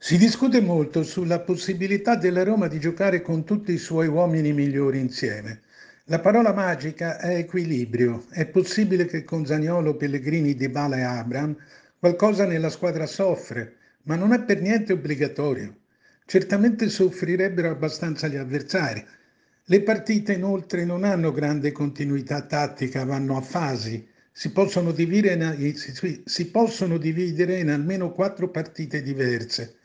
Si discute molto sulla possibilità della Roma di giocare con tutti i suoi uomini migliori insieme. La parola magica è equilibrio. È possibile che con Zaniolo, Pellegrini, Dybala e Abram qualcosa nella squadra soffre, ma non è per niente obbligatorio. Certamente soffrirebbero abbastanza gli avversari. Le partite inoltre non hanno grande continuità tattica, vanno a fasi. Si possono, in, si possono dividere in almeno quattro partite diverse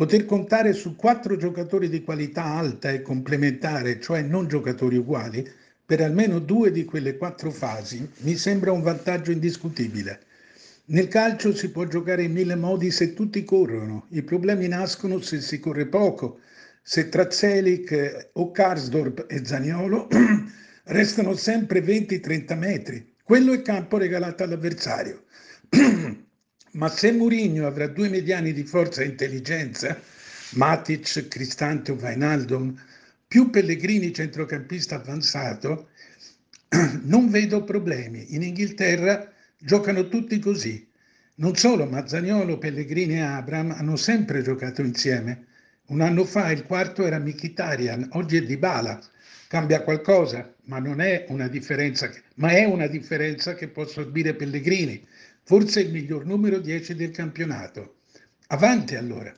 Poter contare su quattro giocatori di qualità alta e complementare, cioè non giocatori uguali, per almeno due di quelle quattro fasi mi sembra un vantaggio indiscutibile. Nel calcio si può giocare in mille modi se tutti corrono, i problemi nascono se si corre poco, se tra Zelic o Karsdorp e Zaniolo restano sempre 20-30 metri. Quello è campo regalato all'avversario. Ma se Mourinho avrà due mediani di forza e intelligenza, Matic, Cristante o Vainaldum, più Pellegrini centrocampista avanzato, non vedo problemi. In Inghilterra giocano tutti così. Non solo Mazzaniolo, Pellegrini e Abram hanno sempre giocato insieme. Un anno fa il quarto era Mkhitaryan, oggi è Dybala. Cambia qualcosa, ma è una differenza, ma è una differenza che può sorbire Pellegrini forse il miglior numero 10 del campionato. Avanti allora!